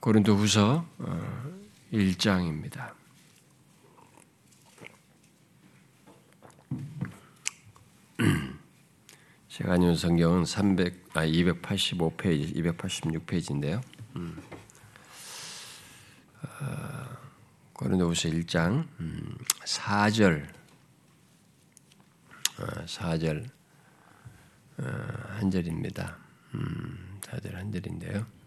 고린도 후서 1장입니다. 제가 아는 성경은 300, 아, 285페이지, 286페이지인데요. 음. 어, 고린도후서 1장 음, 4절, 어, 4절 어, 한 절입니다. 음, 4절 한 절인데요.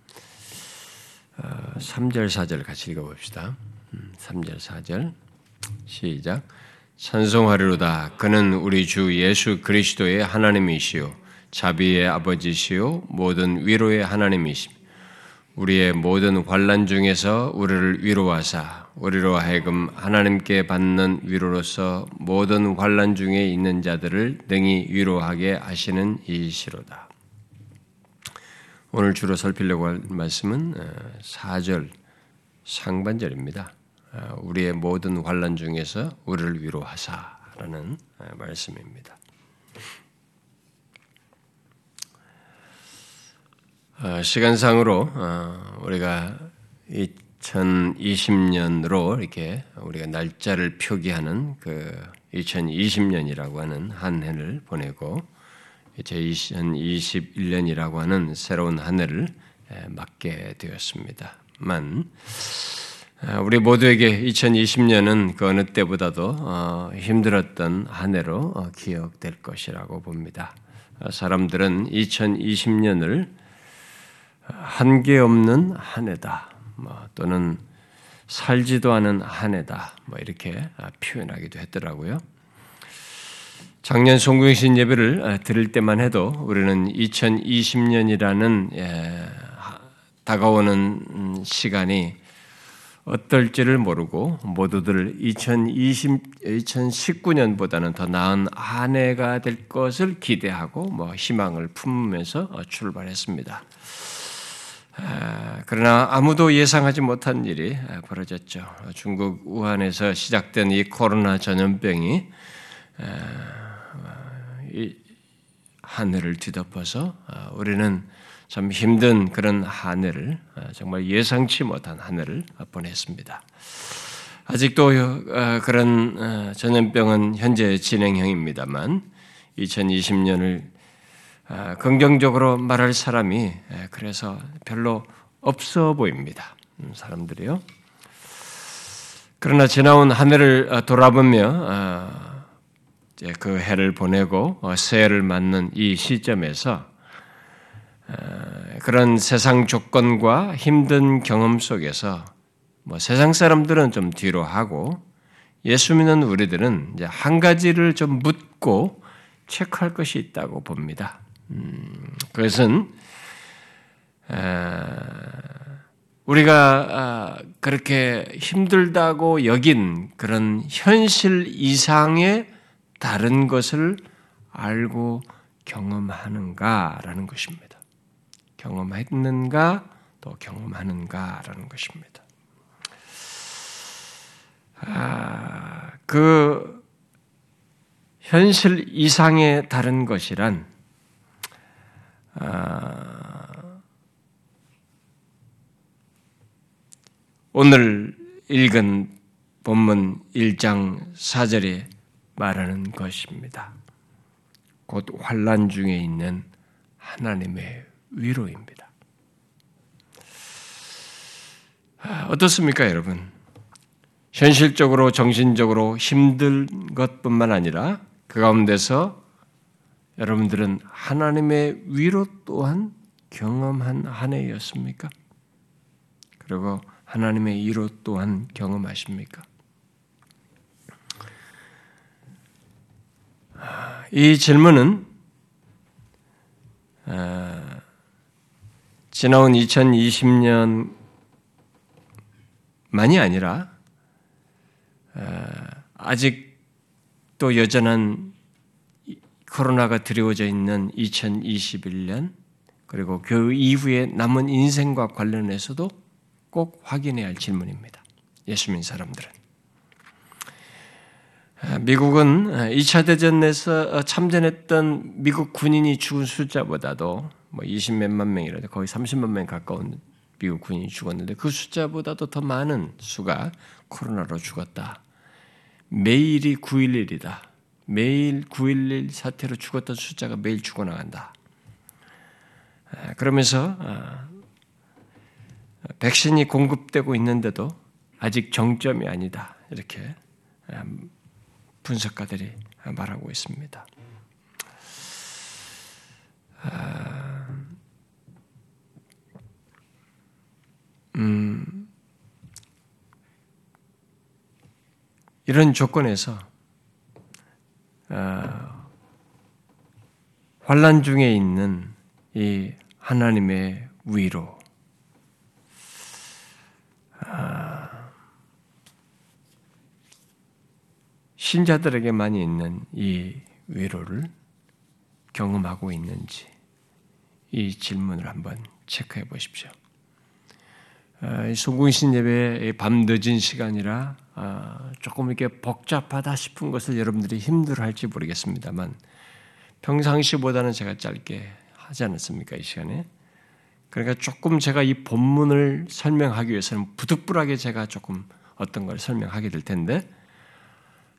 어, 3절, 4절 같이 읽어봅시다. 음, 3절, 4절 시작. 찬송하리로다. 그는 우리 주 예수 그리스도의 하나님이시요 자비의 아버지시요 모든 위로의 하나님이심. 우리의 모든 환란 중에서 우리를 위로하사 우리로 하여금 하나님께 받는 위로로서 모든 환란 중에 있는 자들을 능히 위로하게 하시는 이시로다. 오늘 주로 살피려고 할 말씀은 4절 어, 상반절입니다. 어, 우리의 모든 환란 중에서 우리를 위로하사라는 어, 말씀입니다. 어, 시간상으로 우리가 2020년으로 이렇게 우리가 날짜를 표기하는 그 2020년이라고 하는 한 해를 보내고 이 제 2021년이라고 하는 새로운 한 해를 맞게 되었습니다만 아, 우리 모두에게 2020년은 그 어느 때보다도 어, 힘들었던 한 해로 어, 기억될 것이라고 봅니다. 어, 사람들은 2020년을 한계 없는 한 해다, 뭐 또는 살지도 않은 한 해다, 뭐 이렇게 아, 표현하기도 했더라고요. 작년 송구신 예배를 들을 때만 해도 우리는 2020년이라는 예, 다가오는 음, 시간이 어떨지를 모르고 모두들 2020, 2019년보다는 더 나은 한 해가 될 것을 기대하고 뭐 희망을 품으면서 출발했습니다. 그러나 아무도 예상하지 못한 일이 벌어졌죠. 중국 우한에서 시작된 이 코로나 전염병이 하늘을 뒤덮어서 우리는 참 힘든 그런 한 해를 어, 정말 예상치 못한 한 해를 보냈습니다. 아직도 어, 그런 어, 전염병은 현재 진행형입니다만 2020년을 긍정적으로 말할 사람이 그래서 별로 없어 보입니다. 음, 사람들이요. 그러나 지나온 한 해를 돌아보며 그 해를 보내고 새해를 맞는 이 시점에서 그런 세상 조건과 힘든 경험 속에서 뭐 세상 사람들은 좀 뒤로 하고 예수 믿는 우리들은 이제 한 가지를 좀 묻고 체크할 것이 있다고 봅니다. 음, 그것은 우리가 아, 그렇게 힘들다고 여긴 그런 현실 이상의 다른 것을 알고 경험하는가라는 것입니다. 경험했는가 또 경험하는가라는 것입니다. 아, 그 현실 이상의 다른 것이란 아, 오늘 읽은 본문 1장 4절에 말하는 것입니다. 곧 환란 중에 있는 하나님의 위로입니다. 어떻습니까, 여러분? 현실적으로, 정신적으로 힘든 것뿐만 아니라 그 가운데서 여러분들은 하나님의 위로 또한 경험한 한 해였습니까? 그리고 하나님의 위로 또한 경험하십니까? 이 질문은 지나온 2020년만이 아니라 아직도 여전한 코로나가 드리워져 있는 2021년 그리고 그 이후에 남은 인생과 관련해서도 꼭 확인해야 할 질문입니다. 예수 믿는 사람들은. 미국은 2차 대전에서 참전했던 미국 군인이 죽은 숫자보다도 뭐 20몇만 명이라도 거의 30만 명 가까운 미국 군인이 죽었는데 그 숫자보다도 더 많은 수가 코로나로 죽었다. 매일이 9.11이다. 매일 9.11 사태로 죽었던 숫자가 매일 죽어나간다. 그러면서 아, 백신이 공급되고 있는데도 아직 정점이 아니다. 이렇게 분석가들이 말하고 있습니다. 아, 음, 이런 조건에서 어, 환란 중에 있는 이 하나님의 위로 아, 신자들에게만 있는 이 위로를 경험하고 있는지 이 질문을 한번 체크해 보십시오. 아, 송궁신 예배 밤 늦은 시간이라 아, 조금 이렇게 복잡하다 싶은 것을 여러분들이 힘들어할지 모르겠습니다만 평상시보다는 제가 짧게 하지 않았습니까 이 시간에? 그러니까 조금 제가 이 본문을 설명하기 위해서는 부득불하게 제가 조금 어떤 걸 설명하게 될 텐데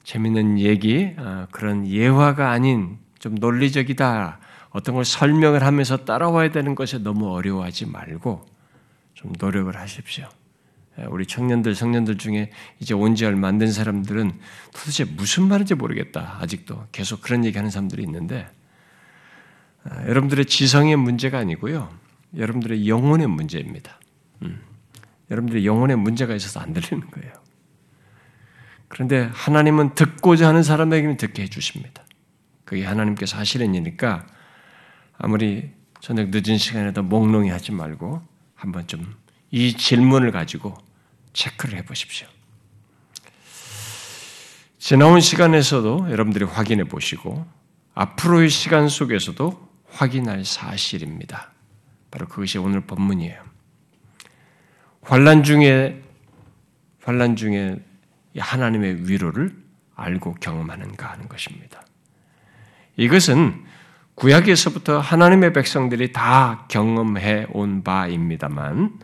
재밌는 얘기 아, 그런 예화가 아닌 좀 논리적이다 어떤 걸 설명을 하면서 따라와야 되는 것에 너무 어려워하지 말고 좀 노력을 하십시오. 예, 우리 청년들, 청년들 중에 이제 온 지 얼마 안 된 사람들은 도대체 무슨 말인지 모르겠다. 아직도 계속 그런 얘기 하는 사람들이 있는데, 아, 여러분들의 지성의 문제가 아니고요. 여러분들의 영혼의 문제입니다. 음. 여러분들의 영혼의 문제가 있어서 안 들리는 거예요. 그런데 하나님은 듣고자 하는 사람에게는 듣게 해주십니다. 그게 하나님께서 하시는 일이니까 아무리 저녁 늦은 시간에도 몽롱히 하지 말고 한번 좀 이 질문을 가지고 체크를 해 보십시오. 지나온 시간에서도 여러분들이 확인해 보시고 앞으로의 시간 속에서도 확인할 사실입니다. 바로 그것이 오늘 본문이에요. 환란 중에 환란 중에 하나님의 위로를 알고 경험하는가 하는 것입니다. 이것은 구약에서부터 하나님의 백성들이 다 경험해 온 바입니다만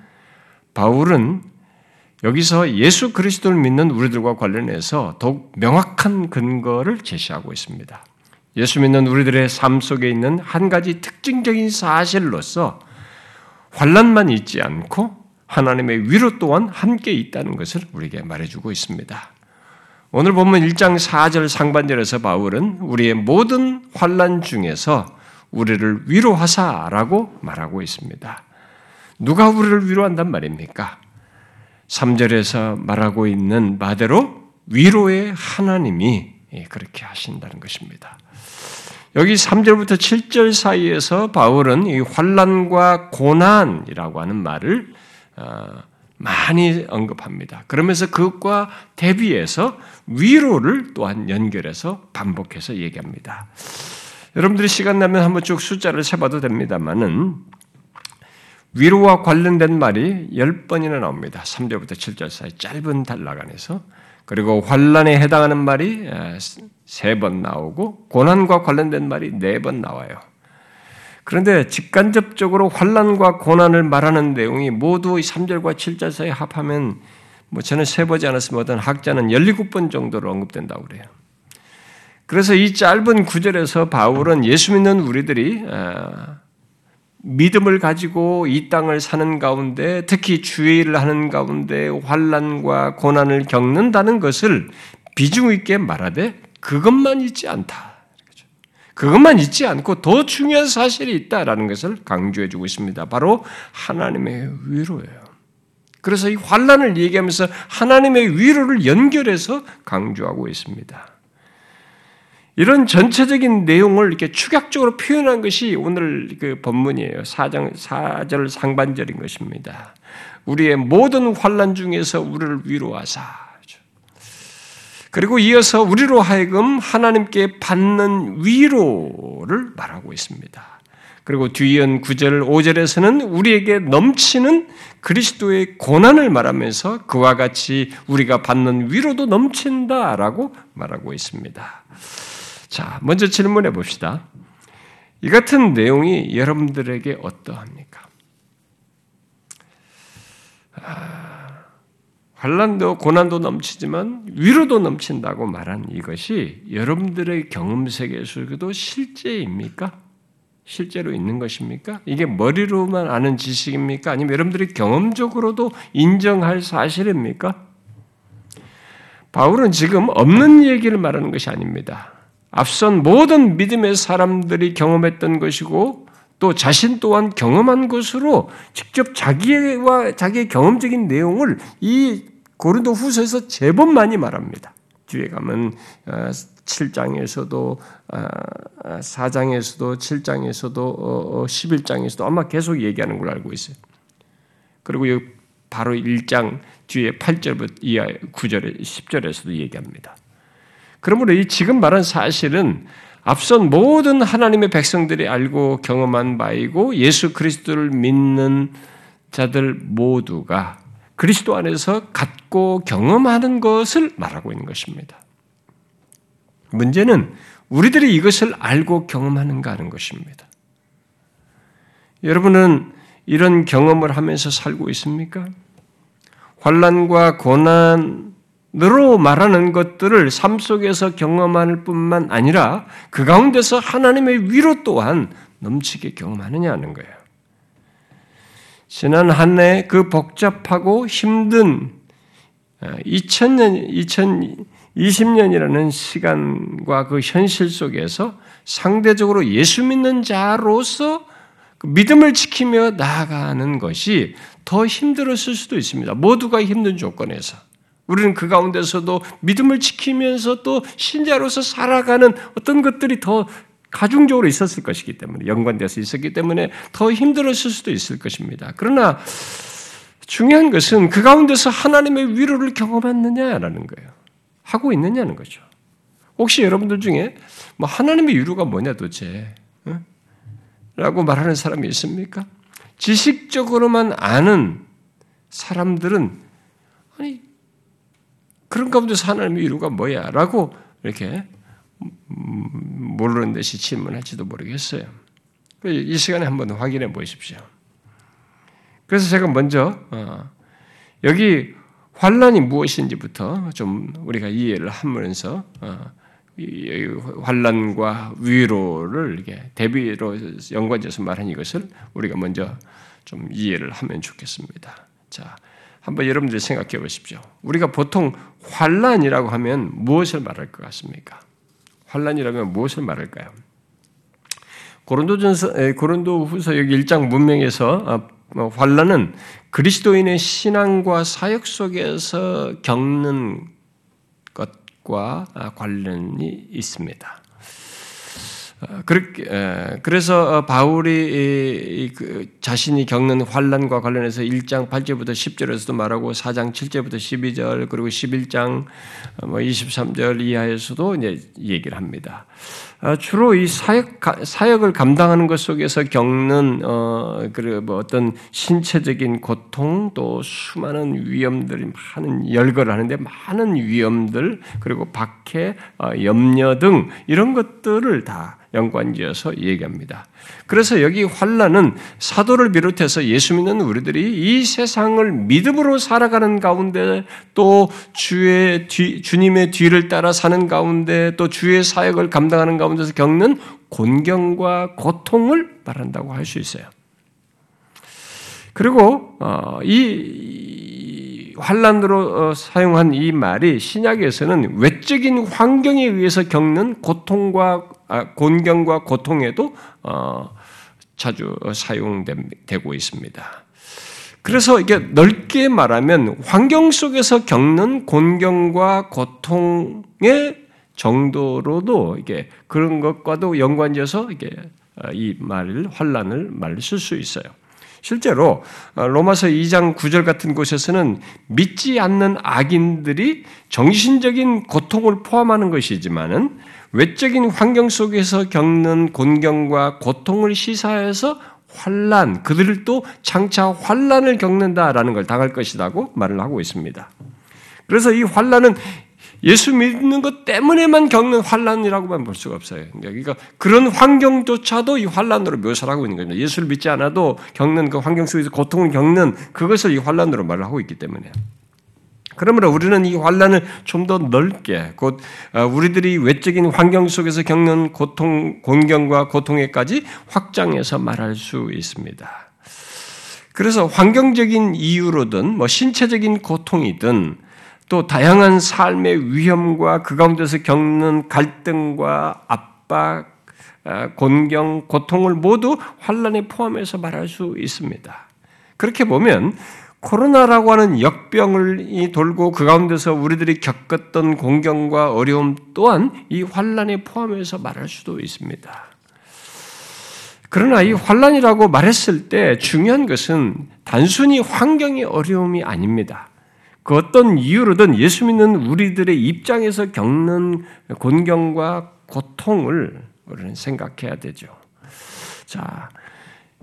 바울은 여기서 예수 그리스도를 믿는 우리들과 관련해서 더욱 명확한 근거를 제시하고 있습니다. 예수 믿는 우리들의 삶 속에 있는 한 가지 특징적인 사실로서 환란만 있지 않고 하나님의 위로 또한 함께 있다는 것을 우리에게 말해주고 있습니다. 오늘 보면 1장 4절 상반절에서 바울은 우리의 모든 환란 중에서 우리를 위로하사라고 말하고 있습니다. 누가 우리를 위로한단 말입니까? 3절에서 말하고 있는 바대로 위로의 하나님이 그렇게 하신다는 것입니다. 여기 3절부터 7절 사이에서 바울은 이 환란과 고난이라고 하는 말을 어, 많이 언급합니다. 그러면서 그것과 대비해서 위로를 또한 연결해서 반복해서 얘기합니다. 여러분들이 시간 나면 한번 쭉 숫자를 세봐도 됩니다만은 위로와 관련된 말이 10번이나 나옵니다. 3절부터 7절 사이 짧은 단락 안에서 그리고 환란에 해당하는 말이 3번 나오고 고난과 관련된 말이 4번 나와요. 그런데 직간접적으로 환란과 고난을 말하는 내용이 모두 3절과 7절 사이에 합하면 뭐 저는 세보지 않았으면 어떤 학자는 17번 정도로 언급된다고 그래요. 그래서 이 짧은 구절에서 바울은 예수 믿는 우리들이 아, 믿음을 가지고 이 땅을 사는 가운데 특히 주의를 하는 가운데 환란과 고난을 겪는다는 것을 비중 있게 말하되 그것만 있지 않다. 그것만 있지 않고 더 중요한 사실이 있다라는 것을 강조해 주고 있습니다. 바로 하나님의 위로예요. 그래서 이 환란을 얘기하면서 하나님의 위로를 연결해서 강조하고 있습니다. 이런 전체적인 내용을 이렇게 축약적으로 표현한 것이 오늘 그 본문이에요. 4장 4절 상반절인 것입니다. 우리의 모든 환란 중에서 우리를 위로하사 그리고 이어서 우리로 하여금 하나님께 받는 위로를 말하고 있습니다. 그리고 뒤이은 9절, 5절에서는 우리에게 넘치는 그리스도의 고난을 말하면서 그와 같이 우리가 받는 위로도 넘친다라고 말하고 있습니다. 자, 먼저 질문해 봅시다. 이 같은 내용이 여러분들에게 어떠합니까? 환란도 고난도 넘치지만 위로도 넘친다고 말한 이것이 여러분들의 경험 세계에서도 실제입니까? 실제로 있는 것입니까? 이게 머리로만 아는 지식입니까? 아니면 여러분들이 경험적으로도 인정할 사실입니까? 바울은 지금 없는 얘기를 말하는 것이 아닙니다. 앞선 모든 믿음의 사람들이 경험했던 것이고 또 자신 또한 경험한 것으로 직접 자기와 자기의 경험적인 내용을 이 고린도 후서에서 제법 많이 말합니다. 뒤에 가면 7장에서도 어, 4장에서도 어, 7장에서도 11장에서도 어, 아마 계속 얘기하는 걸 알고 있어요. 그리고 바로 1장 뒤에 8절부터 이하 9절에 10절에서도 얘기합니다. 그러므로 이 지금 말한 사실은 앞선 모든 하나님의 백성들이 알고 경험한 바이고 예수 그리스도를 믿는 자들 모두가 그리스도 안에서 갖고 경험하는 것을 말하고 있는 것입니다. 문제는 우리들이 이것을 알고 경험하는가 하는 것입니다. 여러분은 이런 경험을 하면서 살고 있습니까? 환란과 고난 너로 말하는 것들을 삶 속에서 경험할 뿐만 아니라 그 가운데서 하나님의 위로 또한 넘치게 경험하느냐는 거예요. 지난 한 해 그 복잡하고 힘든 2000년, 2020년이라는 시간과 그 현실 속에서 상대적으로 예수 믿는 자로서 그 믿음을 지키며 나아가는 것이 더 힘들었을 수도 있습니다. 모두가 힘든 조건에서. 우리는 그 가운데서도 믿음을 지키면서 또 신자로서 살아가는 어떤 것들이 더 가중적으로 있었을 것이기 때문에 연관돼서 있었기 때문에 더 힘들었을 수도 있을 것입니다. 그러나 중요한 것은 그 가운데서 하나님의 위로를 경험했느냐라는 거예요. 하고 있느냐는 거죠. 혹시 여러분들 중에 뭐 하나님의 위로가 뭐냐 도대체 응? 라고 말하는 사람이 있습니까? 지식적으로만 아는 사람들은 아니 그런 가운데서 하나님의 이유가 뭐야? 라고 이렇게 모르는 듯이 질문할지도 모르겠어요. 이 시간에 한번 확인해 보십시오. 그래서 제가 먼저 어, 여기 환란이 무엇인지부터 좀 우리가 이해를 하면서 어, 환란과 위로를 이렇게 대비로 연관해서 말한 이것을 우리가 먼저 좀 이해를 하면 좋겠습니다. 자, 한번 여러분들 생각해 보십시오. 우리가 보통 환란이라고 하면 무엇을 말할 것 같습니까? 환란이라면 무엇을 말할까요? 고린도전서 고린도후서 여기 1장 문명에서 아, 뭐 환란은 그리스도인의 신앙과 사역 속에서 겪는 것과 아, 관련이 있습니다. 어, 그래서 어, 바울이 그 자신이 겪는 환란과 관련해서 1장 8절부터 10절에서도 말하고 4장 7절부터 12절 그리고 11장 23절 어, 뭐 이하에서도 이제 얘기를 합니다. 주로 이 사역 사역을 감당하는 것 속에서 겪는 어그뭐 어떤 신체적인 고통 또 수많은 위험들이 많은 열거를 하는데 많은 위험들 그리고 박해 염려 등 이런 것들을 다 연관지어서 얘기합니다. 그래서 여기 환란은 사도를 비롯해서 예수 믿는 우리들이 이 세상을 믿음으로 살아가는 가운데 또 주의 뒤, 주님의 뒤를 따라 사는 가운데 또 주의 사역을 감당하는 가운데서 겪는 곤경과 고통을 말한다고 할 수 있어요. 그리고 어, 이 환란으로 어, 사용한 이 말이 신약에서는 외적인 환경에 의해서 겪는 고통과 아, 곤경과 고통에도 어, 자주 사용되고 있습니다. 그래서 이게 넓게 말하면 환경 속에서 겪는 곤경과 고통의 정도로도 이게 그런 것과도 연관지어서 이게 어, 이 말을 환란을 말 쓸 수 있어요. 실제로 어, 로마서 2장 9절 같은 곳에서는 믿지 않는 악인들이 정신적인 고통을 포함하는 것이지만은 외적인 환경 속에서 겪는 곤경과 고통을 시사해서 환란, 그들도 장차 환란을 겪는다라는 걸 당할 것이라고 말을 하고 있습니다. 그래서 이 환란은 예수 믿는 것 때문에만 겪는 환란이라고만 볼 수가 없어요. 그러니까 그런 환경조차도 이 환란으로 묘사를 하고 있는 겁니다. 예수를 믿지 않아도 겪는 그 환경 속에서 고통을 겪는 그것을 이 환란으로 말을 하고 있기 때문에. 그러므로 우리는 이 환란을 좀 더 넓게 곧 어, 우리들이 외적인 환경 속에서 겪는 고통, 곤경과 고통에까지 확장해서 말할 수 있습니다. 그래서 환경적인 이유로든 뭐 신체적인 고통이든 또 다양한 삶의 위험과 그 가운데서 겪는 갈등과 압박, 어, 곤경, 고통을 모두 환란에 포함해서 말할 수 있습니다. 그렇게 보면 코로나라고 하는 역병을 돌고 그 가운데서 우리들이 겪었던 공경과 어려움 또한 이 환란에 포함해서 말할 수도 있습니다. 그러나 이 환란이라고 말했을 때 중요한 것은 단순히 환경의 어려움이 아닙니다. 그 어떤 이유로든 예수 믿는 우리들의 입장에서 겪는 곤경과 고통을 우리는 생각해야 되죠. 자,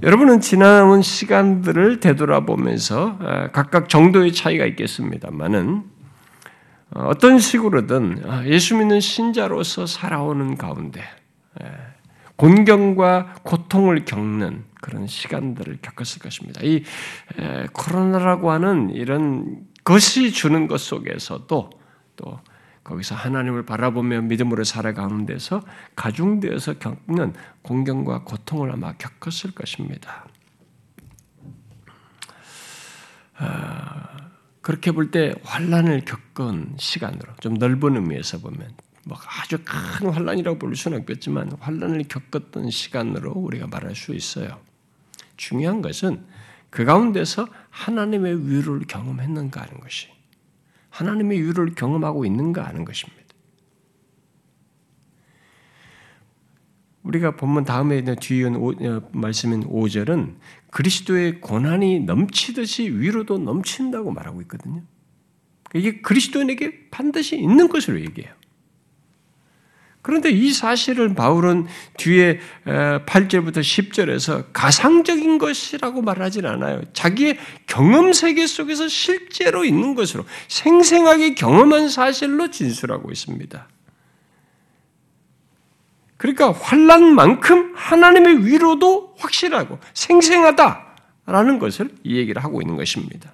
여러분은 지나온 시간들을 되돌아보면서 각각 정도의 차이가 있겠습니다만은 어, 어떤 식으로든 아, 예수 믿는 신자로서 살아오는 가운데 곤경과 고통을 겪는 그런 시간들을 겪었을 것입니다. 이 코로나라고 하는 이런 것이 주는 것 속에서도 또 거기서 하나님을 바라보며 믿음으로 살아가는 데서 가중되어서 겪는 공경과 고통을 아마 겪었을 것입니다. 아, 그렇게 볼 때 환란을 겪은 시간으로 좀 넓은 의미에서 보면 뭐 아주 큰 환란이라고 볼 수는 없겠지만 환란을 겪었던 시간으로 우리가 말할 수 있어요. 중요한 것은 그 가운데서 하나님의 위로를 경험했는가 하는 것이 하나님의 유를 경험하고 있는가 하는 것입니다. 우리가 본문 다음에 뒤에 어, 말씀인 5절은 그리스도의 고난이 넘치듯이 위로도 넘친다고 말하고 있거든요. 이게 그리스도인에게 반드시 있는 것으로 얘기해요. 그런데 이 사실을 바울은 뒤에 8절부터 10절에서 가상적인 것이라고 말하진 않아요. 자기의 경험 세계 속에서 실제로 있는 것으로 생생하게 경험한 사실로 진술하고 있습니다. 그러니까 환란만큼 하나님의 위로도 확실하고 생생하다라는 것을 이 얘기를 하고 있는 것입니다.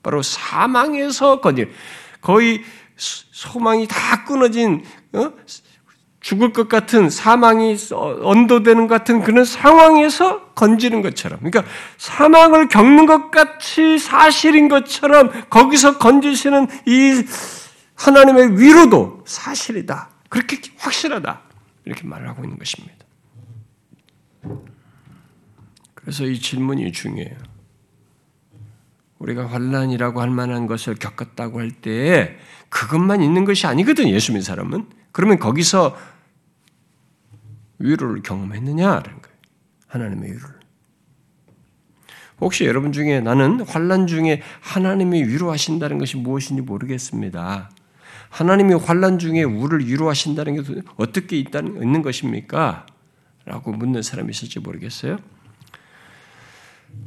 바로 사망에서 거의 소망이 다 끊어진 어? 죽을 것 같은 사망이 언도되는 같은 그런 상황에서 건지는 것처럼, 그러니까 사망을 겪는 것 같이 사실인 것처럼 거기서 건지시는 이 하나님의 위로도 사실이다. 그렇게 확실하다. 이렇게 말을 하고 있는 것입니다. 그래서 이 질문이 중요해요. 우리가 환란이라고 할 만한 것을 겪었다고 할때 그것만 있는 것이 아니거든 예수 믿는 사람은. 그러면 거기서 위로를 경험했느냐라는 거예요. 하나님의 위로를. 혹시 여러분 중에 나는 환란 중에 하나님이 위로하신다는 것이 무엇인지 모르겠습니다. 하나님이 환란 중에 우리를 위로하신다는 게 어떻게 있다는, 있는 것입니까? 라고 묻는 사람이 있을지 모르겠어요.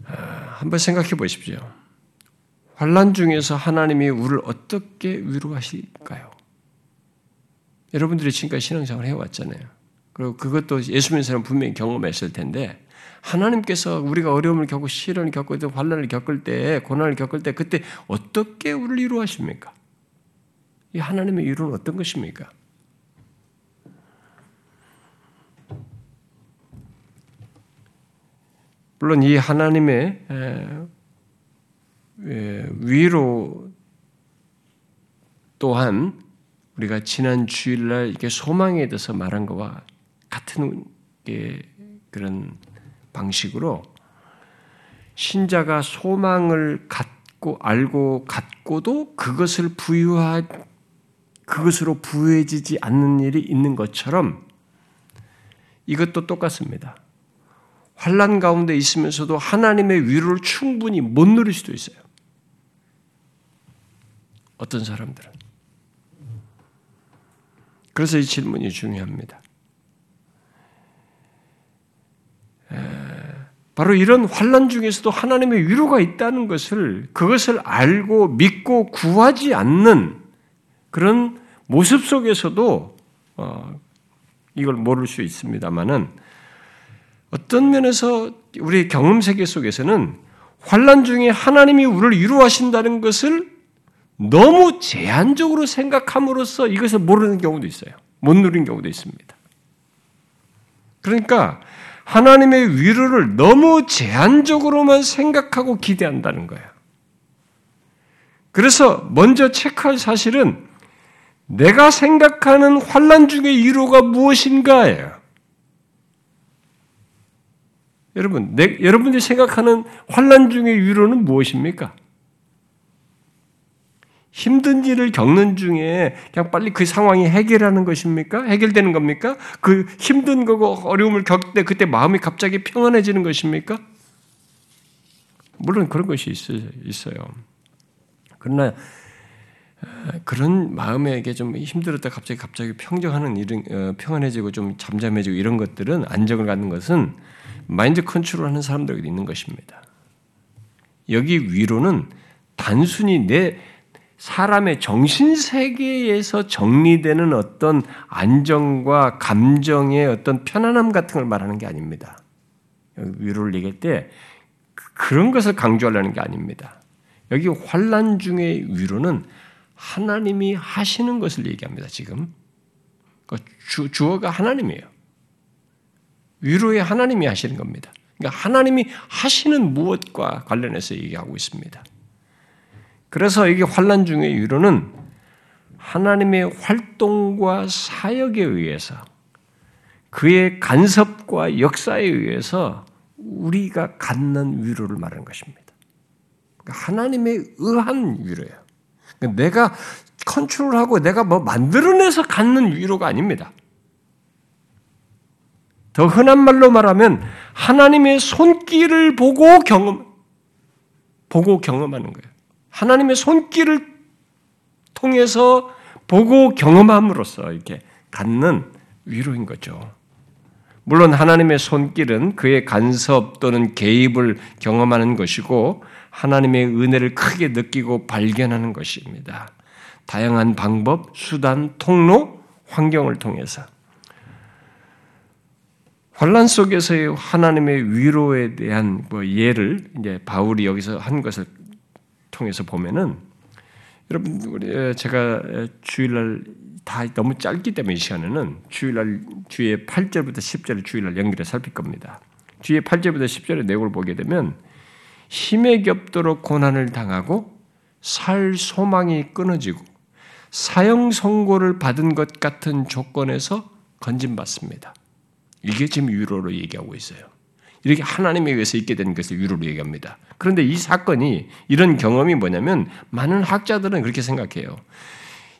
아, 한번 생각해 보십시오. 환란 중에서 하나님이 우리를 어떻게 위로하실까요? 여러분들이 지금까지 신앙생활을 해왔잖아요. 그리고 그것도 예수 믿는 사람 분명히 경험했을 텐데 하나님께서 우리가 어려움을 겪고 시련을 겪고 환란을 겪을 때 고난을 겪을 때 그때 어떻게 우리를 위로하십니까? 이 하나님의 위로는 어떤 것입니까? 물론 이 하나님의 위로 또한 우리가 지난 주일날 이렇게 소망에 대해서 말한 것과 같은 그런 방식으로 신자가 소망을 갖고 알고 갖고도 그것을 부유하 그것으로 부유해지지 않는 일이 있는 것처럼 이것도 똑같습니다. 환란 가운데 있으면서도 하나님의 위로를 충분히 못 누릴 수도 있어요. 어떤 사람들은. 그래서 이 질문이 중요합니다. 바로 이런 환란 중에서도 하나님의 위로가 있다는 것을 그것을 알고 믿고 구하지 않는 그런 모습 속에서도 어, 이걸 모를 수 있습니다만은 어떤 면에서 우리 경험 세계 속에서는 환란 중에 하나님이 우리를 위로하신다는 것을 너무 제한적으로 생각함으로써 이것을 모르는 경우도 있어요. 못 누린 경우도 있습니다. 그러니까 하나님의 위로를 너무 제한적으로만 생각하고 기대한다는 거예요. 그래서 먼저 체크할 사실은 내가 생각하는 환란 중의 위로가 무엇인가예요. 여러분, 내, 여러분들이 생각하는 환란 중의 위로는 무엇입니까? 힘든 일을 겪는 중에 그냥 빨리 그 상황이 해결하는 것입니까? 해결되는 겁니까? 그 힘든 거고 어려움을 겪을 때 그때 마음이 갑자기 평안해지는 것입니까? 물론 그런 것이 있어요. 그러나 그런 마음에게 좀 힘들었다 갑자기 갑자기 평정하는 이런 어, 평안해지고 좀 잠잠해지고 이런 것들은 안정을 갖는 것은 마인드 컨트롤하는 사람들에게 있는 것입니다. 여기 위로는 단순히 내 사람의 정신 세계에서 정리되는 어떤 안정과 감정의 어떤 편안함 같은 걸 말하는 게 아닙니다. 위로를 얘기할 때 그런 것을 강조하려는 게 아닙니다. 여기 환란 중의 위로는 하나님이 하시는 것을 얘기합니다. 지금 그러니까 주, 주어가 하나님이에요. 위로의 하나님이 하시는 겁니다. 그러니까 하나님이 하시는 무엇과 관련해서 얘기하고 있습니다. 그래서 이게 환란 중의 위로는 하나님의 활동과 사역에 의해서 그의 간섭과 역사에 의해서 우리가 갖는 위로를 말하는 것입니다. 그러니까 하나님의 의한 위로예요. 그러니까 내가 컨트롤하고 내가 뭐 만들어내서 갖는 위로가 아닙니다. 더 흔한 말로 말하면 하나님의 손길을 보고 경험, 보고 경험하는 거예요. 하나님의 손길을 통해서 보고 경험함으로써 이렇게 갖는 위로인 거죠. 물론 하나님의 손길은 그의 간섭 또는 개입을 경험하는 것이고 하나님의 은혜를 크게 느끼고 발견하는 것입니다. 다양한 방법, 수단, 통로, 환경을 통해서 환란 속에서의 하나님의 위로에 대한 뭐 예를 이제 바울이 여기서 한 것을 통해서 보면은 여러분 우리 제가 주일날 다 너무 짧기 때문에 이 시간에는 주일날 주의 8절부터 10절을 주일날 연결해 살필 겁니다. 주의 8절부터 10절의 내용을 보게 되면 힘에 겹도록 고난을 당하고 살 소망이 끊어지고 사형 선고를 받은 것 같은 조건에서 건진받습니다. 이게 지금 위로로 얘기하고 있어요. 이렇게 하나님에 의해서 있게 된 것을 위로로 얘기합니다. 그런데 이 사건이 이런 경험이 뭐냐면 많은 학자들은 그렇게 생각해요.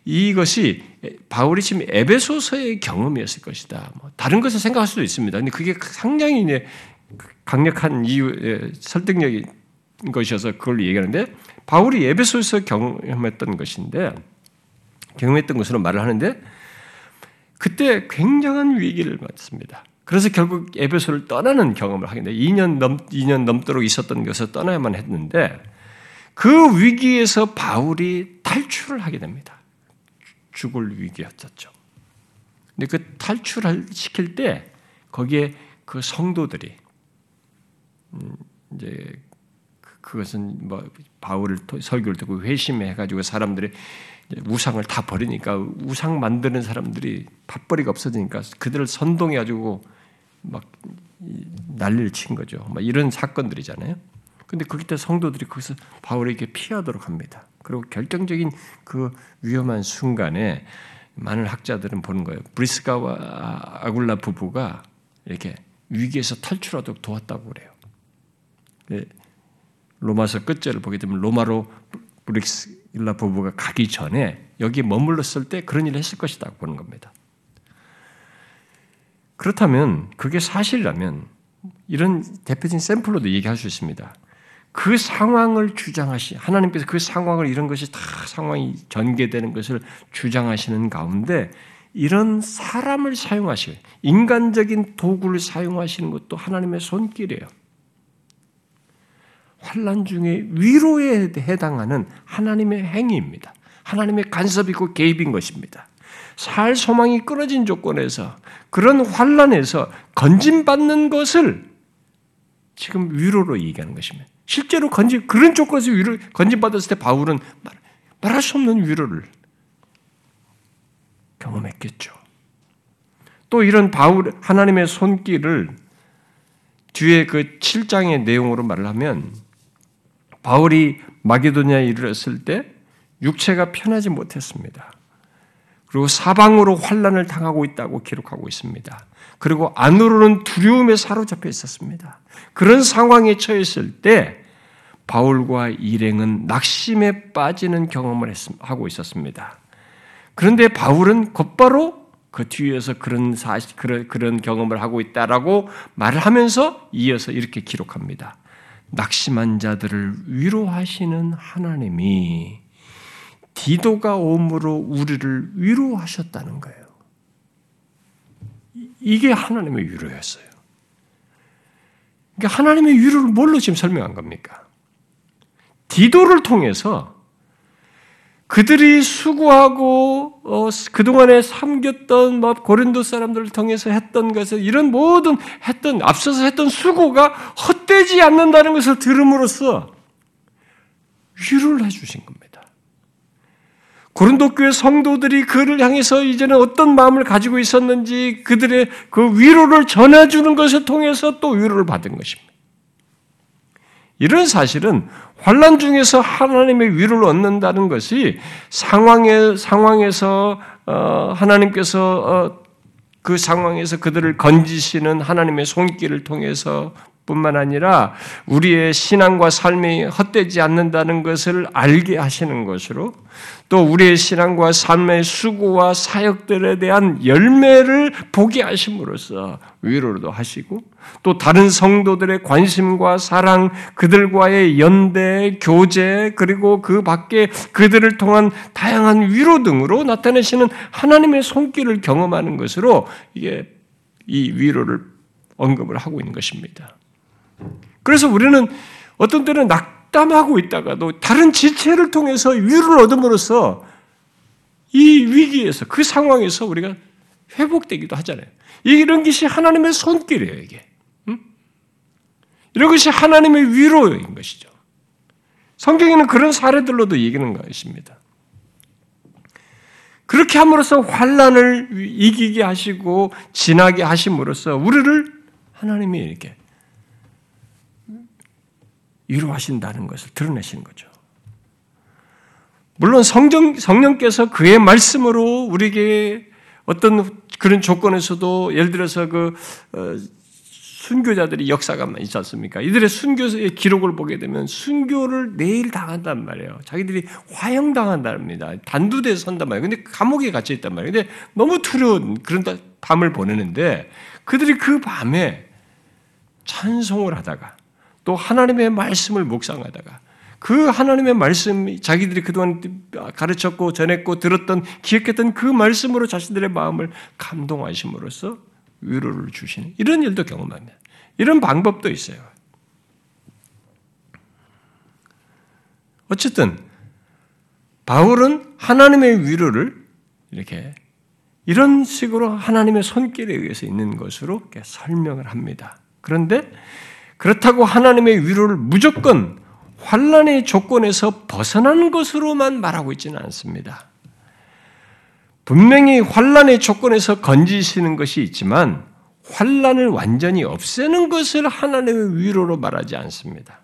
이것이 바울이 지금 에베소서의 경험이었을 것이다. 뭐 다른 것을 생각할 수도 있습니다. 근데 그게 상당히 이제 강력한 이유, 설득력인 것이어서 그걸 얘기하는데 바울이 에베소에서 경험했던 것인데 경험했던 것으로 말을 하는데 그때 굉장한 위기를 맞습니다. 그래서 결국 에베소를 떠나는 경험을 하게 돼. 2년 넘 2년 넘도록 있었던 것을 떠나야만 했는데 그 위기에서 바울이 탈출을 하게 됩니다. 죽을 위기였었죠. 근데 그 탈출을 시킬 때 거기에 그 성도들이 음, 이제 그, 그것은 뭐 바울을 설교를 듣고 회심해 가지고 사람들이 우상을 다 버리니까 우상 만드는 사람들이 밥벌이가 없어지니까 그들을 선동해 가지고 막 난리를 친 거죠. 막 이런 사건들이잖아요. 근데 그때 성도들이 거기서 바울에게 피하도록 합니다. 그리고 결정적인 그 위험한 순간에 많은 학자들은 보는 거예요. 브리스가와 아굴라 부부가 이렇게 위기에서 탈출하도록 도왔다고 그래요. 네. 로마서 끝절을 보게 되면 로마로 브리스일라 부부가 가기 전에 여기 머물렀을 때 그런 일을 했을 것이다 보는 겁니다. 그렇다면 그게 사실이라면 이런 대표적인 샘플로도 얘기할 수 있습니다. 그 상황을 주장하시 하나님께서 그 상황을 이런 것이 다 상황이 전개되는 것을 주장하시는 가운데 이런 사람을 사용하시고 인간적인 도구를 사용하시는 것도 하나님의 손길이에요. 환란 중에 위로에 해당하는 하나님의 행위입니다. 하나님의 간섭이고 개입인 것입니다. 살 소망이 끊어진 조건에서 그런 환란에서 건진받는 것을 지금 위로로 얘기하는 것입니다. 실제로 건진 그런 조건에서 위로 건진 받았을 때 바울은 말 할 수 없는 위로를 경험했겠죠. 또 이런 바울 하나님의 손길을 뒤에 그 7장의 내용으로 말을 하면 바울이 마게도냐에 이르렀을 때 육체가 편하지 못했습니다. 그리고 사방으로 환란을 당하고 있다고 기록하고 있습니다. 그리고 안으로는 두려움에 사로잡혀 있었습니다. 그런 상황에 처했을 때 바울과 일행은 낙심에 빠지는 경험을 하고 있었습니다. 그런데 바울은 곧바로 그 뒤에서 그런 사실, 그런, 그런 경험을 하고 있다라고 말을 하면서 이어서 이렇게 기록합니다. 낙심한 자들을 위로하시는 하나님이 디도가 옴으로 우리를 위로하셨다는 거예요. 이게 하나님의 위로였어요. 그러니까 하나님의 위로를 뭘로 지금 설명한 겁니까? 디도를 통해서 그들이 수고하고 어, 그동안에 삼겼던 뭐 고린도 사람들을 통해서 했던 것을 이런 모든 했던 앞서서 했던 수고가 헛되지 않는다는 것을 들음으로써 위로를 해주신 겁니다. 고린도 교회 성도들이 그를 향해서 이제는 어떤 마음을 가지고 있었는지 그들의 그 위로를 전해주는 것을 통해서 또 위로를 받은 것입니다. 이런 사실은 환란 중에서 하나님의 위로를 얻는다는 것이 상황에 상황에서 어, 하나님께서 어, 그 상황에서 그들을 건지시는 하나님의 손길을 통해서 뿐만 아니라 우리의 신앙과 삶이 헛되지 않는다는 것을 알게 하시는 것으로 또 우리의 신앙과 삶의 수고와 사역들에 대한 열매를 보게 하심으로써 위로도 하시고 또 다른 성도들의 관심과 사랑, 그들과의 연대, 교제, 그리고 그 밖에 그들을 통한 다양한 위로 등으로 나타내시는 하나님의 손길을 경험하는 것으로 이게 이 위로를 언급을 하고 있는 것입니다. 그래서 우리는 어떤 때는 낙담하고 있다가도 다른 지체를 통해서 위로를 얻음으로써 이 위기에서 그 상황에서 우리가 회복되기도 하잖아요. 이런 것이 하나님의 손길이에요, 이게. 응? 이런 것이 하나님의 위로인 것이죠. 성경에는 그런 사례들로도 얘기하는 것입니다. 그렇게 함으로써 환란을 이기게 하시고 지나게 하심으로써 우리를 하나님이 이렇게 위로하신다는 것을 드러내시는 거죠. 물론 성정, 성령께서 그의 말씀으로 우리에게 어떤 그런 조건에서도 예를 들어서 그 어, 순교자들이 역사가 있지 않습니까? 이들의 순교의 기록을 보게 되면 순교를 내일 당한단 말이에요. 자기들이 화형당한답니다. 단두대에 선단 말이에요. 근데 감옥에 갇혀 있단 말이에요. 근데 너무 두려운 그런 밤을 보내는데 그들이 그 밤에 찬송을 하다가 또 하나님의 말씀을 묵상하다가 그 하나님의 말씀, 자기들이 그동안 가르쳤고 전했고 들었던 기억했던 그 말씀으로 자신들의 마음을 감동하심으로써 위로를 주시는 이런 일도 경험합니다. 이런 방법도 있어요. 어쨌든 바울은 하나님의 위로를 이렇게 이런 식으로 하나님의 손길에 의해서 있는 것으로 설명을 합니다. 그런데 그렇다고 하나님의 위로를 무조건 환란의 조건에서 벗어나는 것으로만 말하고 있지는 않습니다. 분명히 환란의 조건에서 건지시는 것이 있지만 환란을 완전히 없애는 것을 하나님의 위로로 말하지 않습니다.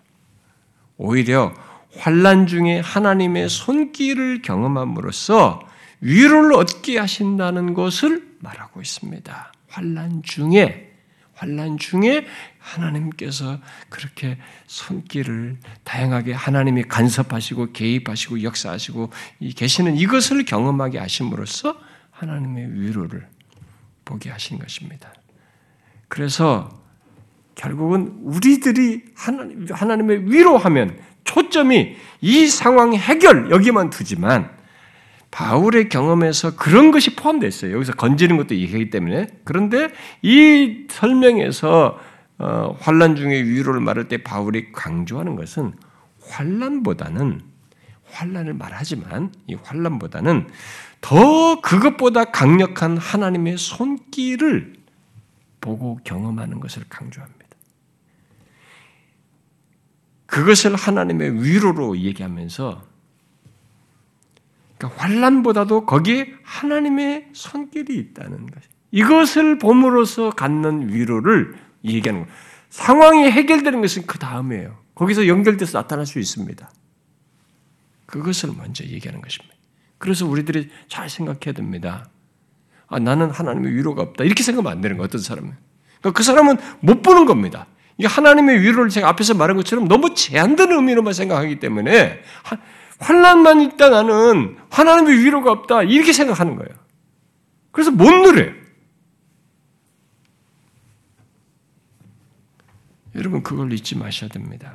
오히려 환란 중에 하나님의 손길을 경험함으로써 위로를 얻게 하신다는 것을 말하고 있습니다. 환란 중에 환란 중에 하나님께서 그렇게 손길을 다양하게 하나님이 간섭하시고 개입하시고 역사하시고 계시는 이것을 경험하게 하심으로써 하나님의 위로를 보게 하신 것입니다. 그래서 결국은 우리들이 하나님, 하나님의 위로하면 초점이 이 상황 해결 여기만 두지만 바울의 경험에서 그런 것이 포함되어 있어요. 여기서 건지는 것도 얘기하기 때문에. 그런데 이 설명에서 어, 환란 중에 위로를 말할 때 바울이 강조하는 것은 환란보다는 환란을 말하지만 이 환란보다는 더 그것보다 강력한 하나님의 손길을 보고 경험하는 것을 강조합니다. 그것을 하나님의 위로로 얘기하면서 그러니까 환란보다도 거기에 하나님의 손길이 있다는 것. 이것을 봄으로써 갖는 위로를 얘기하는 거예요. 상황이 해결되는 것은 그 다음이에요. 거기서 연결돼서 나타날 수 있습니다. 그것을 먼저 얘기하는 것입니다. 그래서 우리들이 잘 생각해야 됩니다. 아, 나는 하나님의 위로가 없다. 이렇게 생각하면 안 되는 거예요. 어떤 사람은. 그러니까 그 사람은 못 보는 겁니다. 이게 하나님의 위로를 제가 앞에서 말한 것처럼 너무 제한된 의미로만 생각하기 때문에 환란만 있다 나는 하나님의 위로가 없다 이렇게 생각하는 거예요. 그래서 못 누려요. 여러분 그걸 잊지 마셔야 됩니다.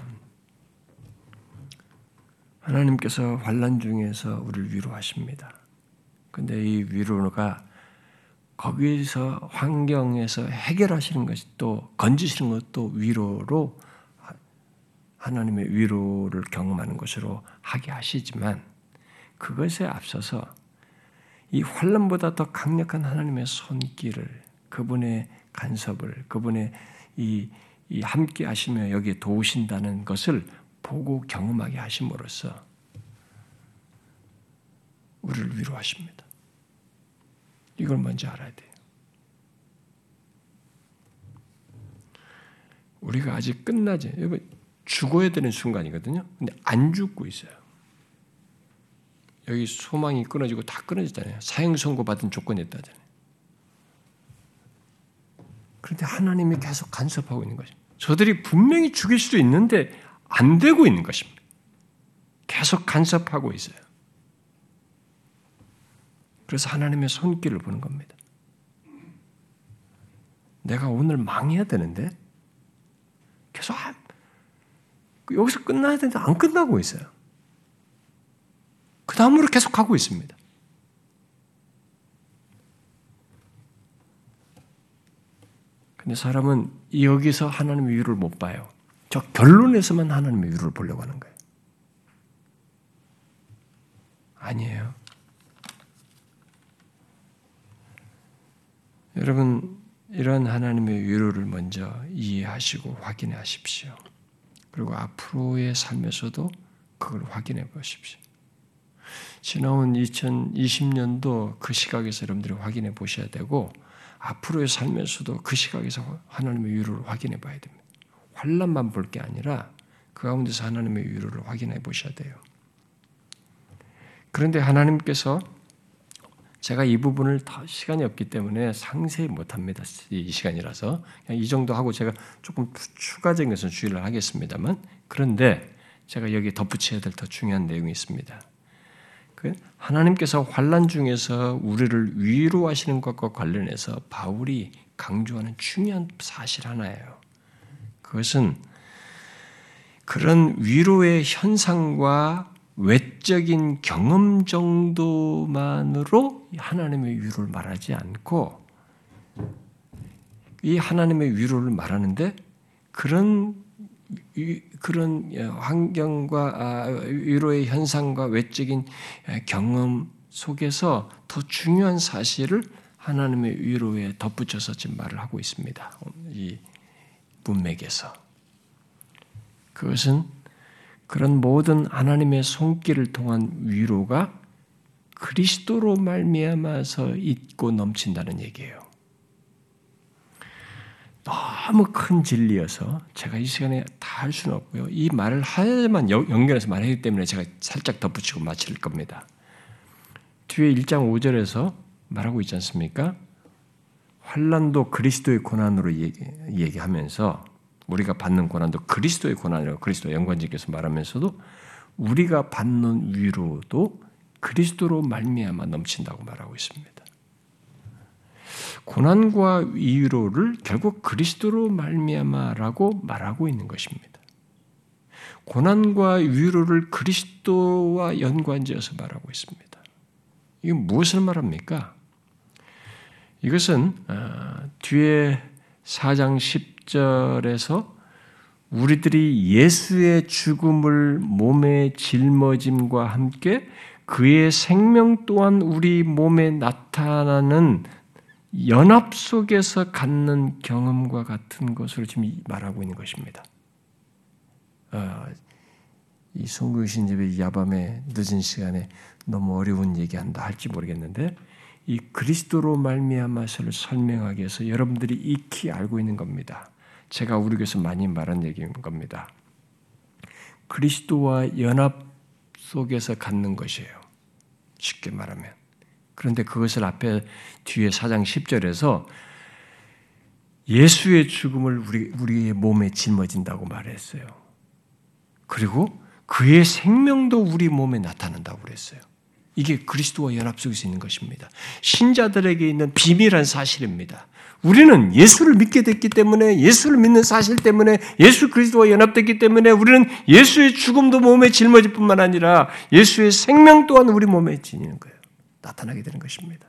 하나님께서 환란 중에서 우리를 위로하십니다. 근데 이 위로가 거기서 환경에서 해결하시는 것이 또 건지시는 것도 위로로 하나님의 위로를 경험하는 것으로 하게 하시지만 그것에 앞서서 이 환란보다 더 강력한 하나님의 손길을 그분의 간섭을 그분의 이, 이 함께 하시며 여기에 도우신다는 것을 보고 경험하게 하심으로써 우리를 위로하십니다. 이걸 먼저 알아야 돼요. 우리가 아직 끝나지. 죽어야 되는 순간이거든요. 근데 안 죽고 있어요. 여기 소망이 끊어지고 다 끊어졌잖아요. 사형 선고 받은 조건이었다잖아요. 그런데 하나님이 계속 간섭하고 있는 것입니다. 저들이 분명히 죽일 수도 있는데 안 되고 있는 것입니다. 계속 간섭하고 있어요. 그래서 하나님의 손길을 보는 겁니다. 내가 오늘 망해야 되는데 계속 여기서 끝나야 되는데 안 끝나고 있어요. 그 다음으로 계속 가고 있습니다. 근데 사람은 여기서 하나님의 위로를 못 봐요. 저 결론에서만 하나님의 위로를 보려고 하는 거예요. 아니에요. 여러분, 이런 하나님의 위로를 먼저 이해하시고 확인해 하십시오. 그리고 앞으로의 삶에서도 그걸 확인해 보십시오. 지나온 2020년도 그 시각에서 여러분들이 확인해 보셔야 되고 앞으로의 삶에서도 그 시각에서 하나님의 위로를 확인해 봐야 됩니다. 환란만 볼 게 아니라 그 가운데서 하나님의 위로를 확인해 보셔야 돼요. 그런데 하나님께서 제가 이 부분을 다 시간이 없기 때문에 상세히 못합니다. 이 시간이라서 이 정도 하고 제가 조금 추가적인 것은 주의를 하겠습니다만 그런데 제가 여기 덧붙여야 될 더 중요한 내용이 있습니다. 그 하나님께서 환란 중에서 우리를 위로하시는 것과 관련해서 바울이 강조하는 중요한 사실 하나예요. 그것은 그런 위로의 현상과 외적인 경험 정도만으로 하나님의 위로를 말하지 않고 이 하나님의 위로를 말하는데 그런 그런 환경과 아, 위로의 현상과 외적인 경험 속에서 더 중요한 사실을 하나님의 위로에 덧붙여서 지금 말을 하고 있습니다. 이 문맥에서 그것은 그런 모든 하나님의 손길을 통한 위로가 그리스도로 말미암아서 있고 넘친다는 얘기예요. 너무 큰 진리여서 제가 이 시간에 다 할 수는 없고요. 이 말을 하야만 연결해서 말하기 때문에 제가 살짝 덧붙이고 마칠 겁니다. 뒤에 1장 5절에서 말하고 있지 않습니까? 환란도 그리스도의 고난으로 얘기, 하면서 우리가 받는 고난도 그리스도의 고난이라고 그리스도 연관지께서 말하면서도 우리가 받는 위로도 그리스도로 말미암아 넘친다고 말하고 있습니다. 고난과 위로를 결국 그리스도로 말미암아라고 말하고 있는 것입니다. 고난과 위로를 그리스도와 연관지어서 말하고 있습니다. 이게 무엇을 말합니까? 이것은 어, 뒤에 4장 10절에서 우리들이 예수의 죽음을 몸에 짊어짐과 함께 그의 생명 또한 우리 몸에 나타나는 연합 속에서 갖는 경험과 같은 것으로 지금 말하고 있는 것입니다. 어, 이 송구신 집의 야밤에 늦은 시간에 너무 어려운 얘기한다 할지 모르겠는데 이 그리스도로 말미암아서를 설명하기 위해서 여러분들이 익히 알고 있는 겁니다. 제가 우리 교회에서 많이 말한 얘기인 겁니다. 그리스도와 연합 속에서 갖는 것이에요. 쉽게 말하면. 그런데 그것을 앞에 뒤에 4장 10절에서 예수의 죽음을 우리, 우리의 몸에 짊어진다고 말했어요. 그리고 그의 생명도 우리 몸에 나타난다고 그랬어요. 이게 그리스도와 연합 속에서 있는 것입니다. 신자들에게 있는 비밀한 사실입니다. 우리는 예수를 믿게 됐기 때문에 예수를 믿는 사실 때문에 예수 그리스도와 연합됐기 때문에 우리는 예수의 죽음도 몸에 짊어질 뿐만 아니라 예수의 생명 또한 우리 몸에 지니는 거예요. 나타나게 되는 것입니다.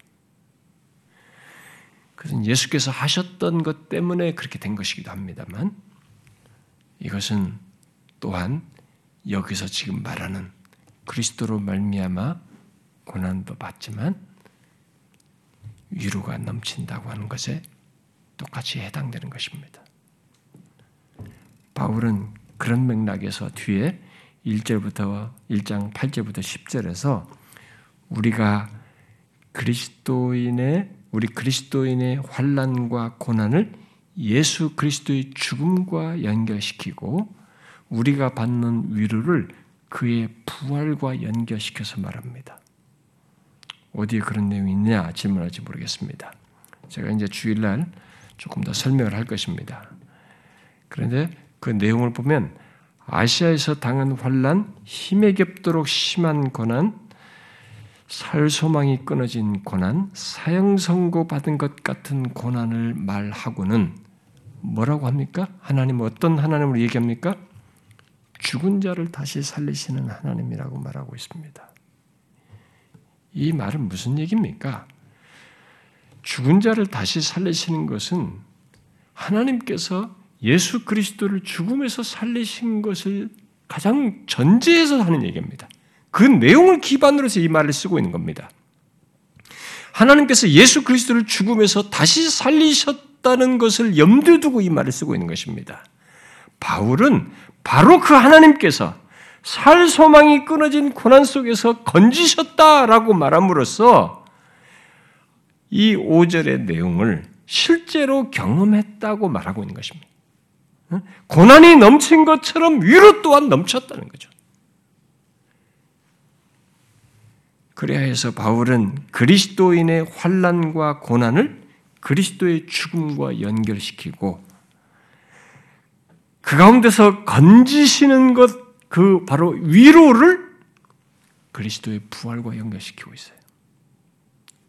그것은 예수께서 하셨던 것 때문에 그렇게 된 것이기도 합니다만 이것은 또한 여기서 지금 말하는 그리스도로 말미암아 고난도 받지만 위로가 넘친다고 하는 것에 똑같이 해당되는 것입니다. 바울은 그런 맥락에서 뒤에 1절부터 1장 8절부터 10절에서 우리가 그리스도인의 우리 그리스도인의 환란과 고난을 예수 그리스도의 죽음과 연결시키고 우리가 받는 위로를 그의 부활과 연결시켜서 말합니다. 어디에 그런 내용이 있냐 질문할지 모르겠습니다. 제가 이제 주일날 조금 더 설명을 할 것입니다. 그런데 그 내용을 보면 아시아에서 당한 환란, 힘에 겹도록 심한 고난, 살 소망이 끊어진 고난, 사형 선고 받은 것 같은 고난을 말하고는 뭐라고 합니까? 하나님 어떤 하나님을 얘기합니까? 죽은 자를 다시 살리시는 하나님이라고 말하고 있습니다. 이 말은 무슨 얘기입니까? 죽은 자를 다시 살리시는 것은 하나님께서 예수 그리스도를 죽음에서 살리신 것을 가장 전제해서 하는 얘기입니다. 그 내용을 기반으로 해서 이 말을 쓰고 있는 겁니다. 하나님께서 예수 그리스도를 죽음에서 다시 살리셨다는 것을 염두에 두고 이 말을 쓰고 있는 것입니다. 바울은 바로 그 하나님께서 살 소망이 끊어진 고난 속에서 건지셨다라고 말함으로써 이 5절의 내용을 실제로 경험했다고 말하고 있는 것입니다. 고난이 넘친 것처럼 위로 또한 넘쳤다는 거죠. 그래야 해서 바울은 그리스도인의 환란과 고난을 그리스도의 죽음과 연결시키고 그 가운데서 건지시는 것 그 바로 위로를 그리스도의 부활과 연결시키고 있어요.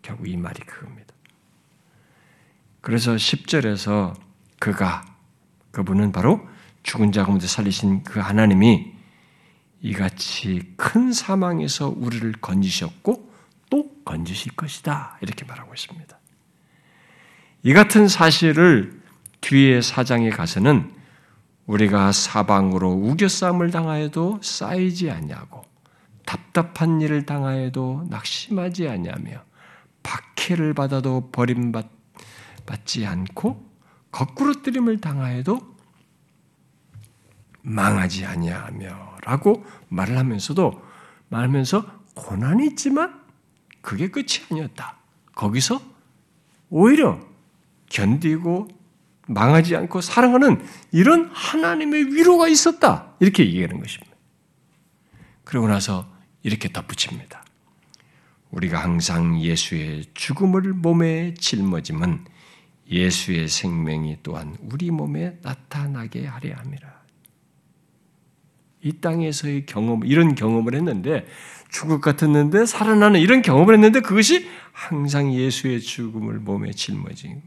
결국 이 말이 그겁니다. 그래서 10절에서 그가 그분은 바로 죽은 자 가운데 살리신 그 하나님이 이같이 큰 사망에서 우리를 건지셨고 또 건지실 것이다. 이렇게 말하고 있습니다. 이 같은 사실을 뒤에 사장에 가서는 우리가 사방으로 우겨싸움을 당하여도 쌓이지 않냐고 답답한 일을 당하여도 낙심하지 않냐며 박해를 받아도 버림받지 않고 거꾸로 뜨림을 당하여도 망하지 아니하며라고 말을 하면서도 말하면서 고난이 있지만 그게 끝이 아니었다. 거기서 오히려 견디고 망하지 않고 사랑하는 이런 하나님의 위로가 있었다. 이렇게 얘기하는 것입니다. 그러고 나서 이렇게 덧붙입니다. 우리가 항상 예수의 죽음을 몸에 짊어짐은 예수의 생명이 또한 우리 몸에 나타나게 하려 함이라. 이 땅에서의 경험, 이런 경험을 했는데, 죽을 같았는데 살아나는 이런 경험을 했는데 그것이 항상 예수의 죽음을 몸에 짊어진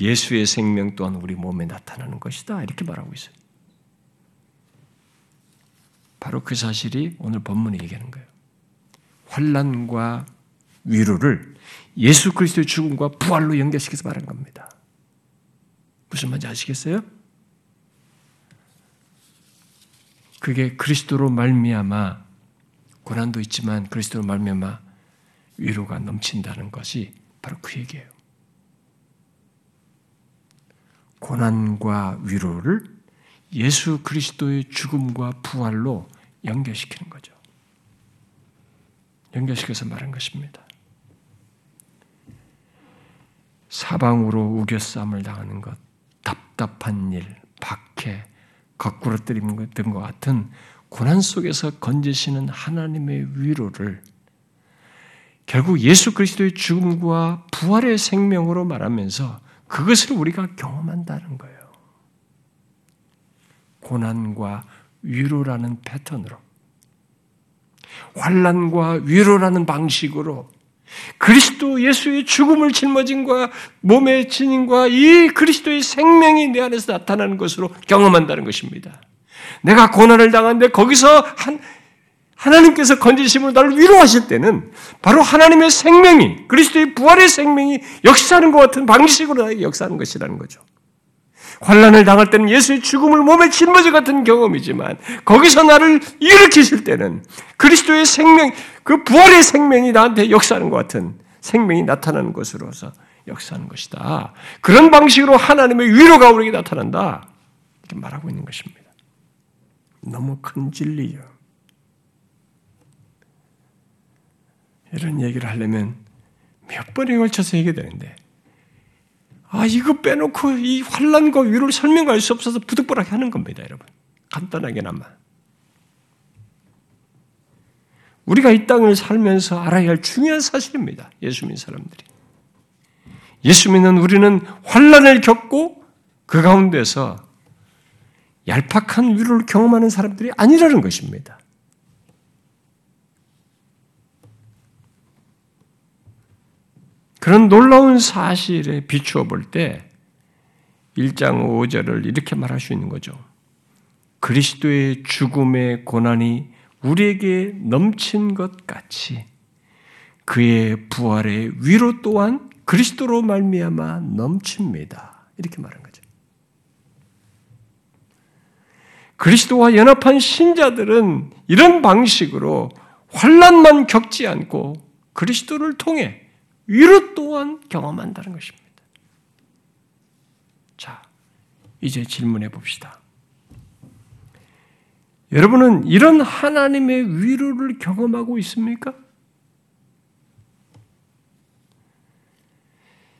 예수의 생명 또한 우리 몸에 나타나는 것이다. 이렇게 말하고 있어요. 바로 그 사실이 오늘 본문에 얘기하는 거예요. 환란과 위로를 예수 그리스도의 죽음과 부활로 연결시켜서 말한 겁니다. 무슨 말인지 아시겠어요? 그게 그리스도로 말미암아 고난도 있지만 그리스도로 말미암아 위로가 넘친다는 것이 바로 그 얘기예요. 고난과 위로를 예수 그리스도의 죽음과 부활로 연결시키는 거죠. 연결시켜서 말한 것입니다. 사방으로 우겨싸움을 당하는 것, 답답한 일, 박해, 거꾸로 때리는 등과 같은 고난 속에서 건지시는 하나님의 위로를 결국 예수 그리스도의 죽음과 부활의 생명으로 말하면서 그것을 우리가 경험한다는 거예요. 고난과 위로라는 패턴으로 환란과 위로라는 방식으로 그리스도 예수의 죽음을 짊어진과 몸의 진인과 이 그리스도의 생명이 내 안에서 나타나는 것으로 경험한다는 것입니다. 내가 고난을 당한데 거기서 한 하나님께서 건지심으로 나를 위로하실 때는 바로 하나님의 생명이 그리스도의 부활의 생명이 역사하는 것 같은 방식으로 나에게 역사하는 것이라는 거죠. 환란을 당할 때는 예수의 죽음을 몸에 짊어져 같은 경험이지만 거기서 나를 일으키실 때는 그리스도의 생명, 그 부활의 생명이 나한테 역사하는 것 같은 생명이 나타나는 것으로서 역사하는 것이다. 그런 방식으로 하나님의 위로가 우리에게 나타난다. 이렇게 말하고 있는 것입니다. 너무 큰 진리요. 이런 얘기를 하려면 몇 번에 걸쳐서 얘기되는데 아, 이거 빼놓고 이 환란과 위로를 설명할 수 없어서 부득불하게 하는 겁니다, 여러분. 간단하게나마. 우리가 이 땅을 살면서 알아야 할 중요한 사실입니다. 예수 믿는 사람들이. 예수 믿는 우리는 환란을 겪고 그 가운데서 얄팍한 위로를 경험하는 사람들이 아니라는 것입니다. 그런 놀라운 사실에 비추어 볼 때 1장 5절을 이렇게 말할 수 있는 거죠. 그리스도의 죽음의 고난이 우리에게 넘친 것 같이 그의 부활의 위로 또한 그리스도로 말미암아 넘칩니다. 이렇게 말한 거죠. 그리스도와 연합한 신자들은 이런 방식으로 환란만 겪지 않고 그리스도를 통해 위로 또한 경험한다는 것입니다. 자, 이제 질문해 봅시다. 여러분은 이런 하나님의 위로를 경험하고 있습니까?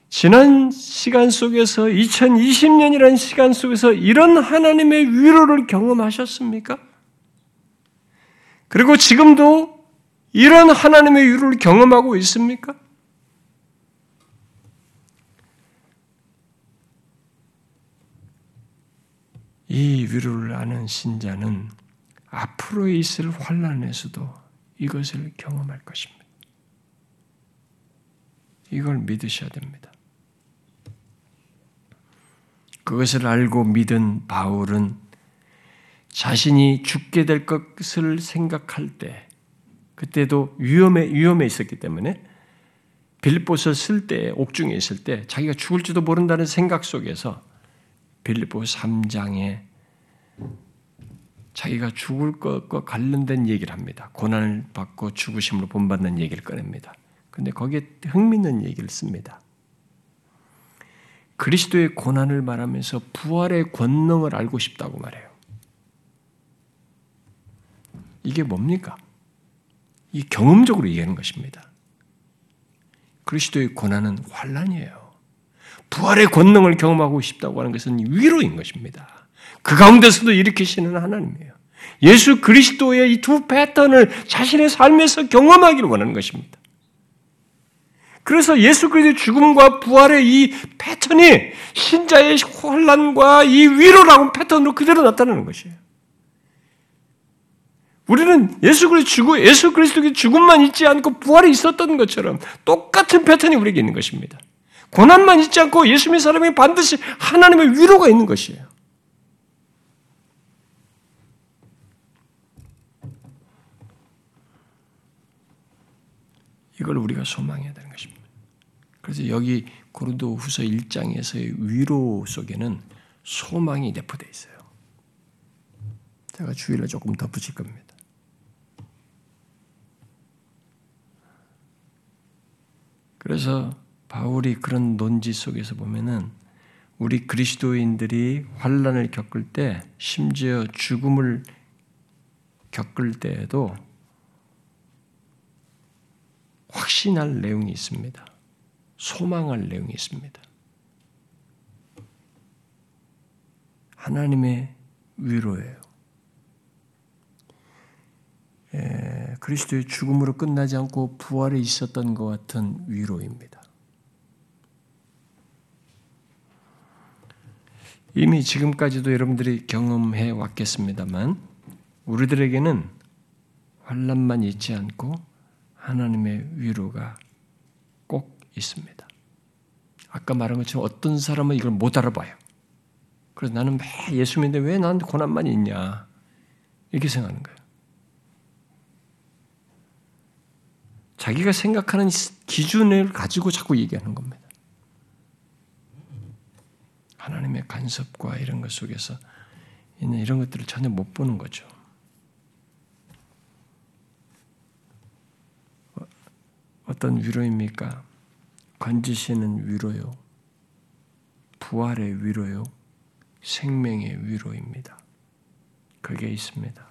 지난 시간 속에서 2020년이라는 시간 속에서 이런 하나님의 위로를 경험하셨습니까? 그리고 지금도 이런 하나님의 위로를 경험하고 있습니까? 이 위로를 아는 신자는 앞으로 있을 환란에서도 이것을 경험할 것입니다. 이걸 믿으셔야 됩니다. 그것을 알고 믿은 바울은 자신이 죽게 될 것을 생각할 때, 그때도 위험에, 위험에 있었기 때문에 빌립보서 쓸 때, 옥중에 있을 때, 자기가 죽을지도 모른다는 생각 속에서 빌립보 3장에 자기가 죽을 것과 관련된 얘기를 합니다. 고난을 받고 죽으심으로 본받는 얘기를 꺼냅니다. 근데 거기에 흥미있는 얘기를 씁니다. 그리스도의 고난을 말하면서 부활의 권능을 알고 싶다고 말해요. 이게 뭡니까? 이 경험적으로 얘기하는 것입니다. 그리스도의 고난은 환란이에요. 부활의 권능을 경험하고 싶다고 하는 것은 위로인 것입니다. 그 가운데서도 일으키시는 하나님이에요. 예수 그리스도의 이 두 패턴을 자신의 삶에서 경험하기를 원하는 것입니다. 그래서 예수 그리스도의 죽음과 부활의 이 패턴이 신자의 혼란과 이 위로라고 패턴으로 그대로 나타나는 것이에요. 우리는 예수 그리스도 예수 그리스도의 죽음만 있지 않고 부활이 있었던 것처럼 똑같은 패턴이 우리에게 있는 것입니다. 고난만 있지 않고 예수 믿는 사람이 반드시 하나님의 위로가 있는 것이에요. 이걸 우리가 소망해야 되는 것입니다. 그래서 여기 고린도 후서 1장에서의 위로 속에는 소망이 내포되어 있어요. 제가 주의를 조금 더 붙일 겁니다. 그래서 바울이 그런 논지 속에서 보면은 우리 그리스도인들이 환란을 겪을 때 심지어 죽음을 겪을 때에도 확신할 내용이 있습니다. 소망할 내용이 있습니다. 하나님의 위로예요. 에, 그리스도의 죽음으로 끝나지 않고 부활에 있었던 것 같은 위로입니다. 이미 지금까지도 여러분들이 경험해 왔겠습니다만 우리들에게는 환란만 있지 않고 하나님의 위로가 꼭 있습니다. 아까 말한 것처럼 어떤 사람은 이걸 못 알아봐요. 그래서 나는 매 예수 믿는데 왜 나한테 고난만 있냐 이렇게 생각하는 거예요. 자기가 생각하는 기준을 가지고 자꾸 얘기하는 겁니다. 하나님의 간섭과 이런 것 속에서 이런 것들을 전혀 못 보는 거죠. 어떤 위로입니까? 건지시는 위로요. 부활의 위로요. 생명의 위로입니다. 그게 있습니다.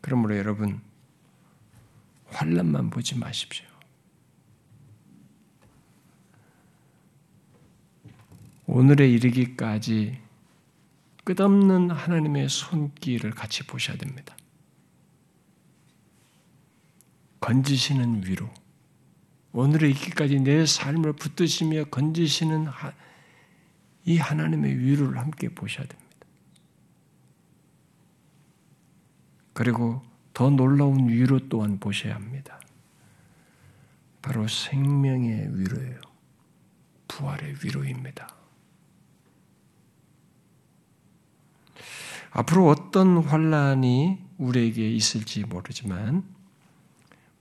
그러므로 여러분 환란만 보지 마십시오. 오늘에 이르기까지 끝없는 하나님의 손길을 같이 보셔야 됩니다. 건지시는 위로. 오늘에 있기까지 내 삶을 붙드시며 건지시는 이 하나님의 위로를 함께 보셔야 됩니다. 그리고 더 놀라운 위로 또한 보셔야 합니다. 바로 생명의 위로예요. 부활의 위로입니다. 앞으로 어떤 환란이 우리에게 있을지 모르지만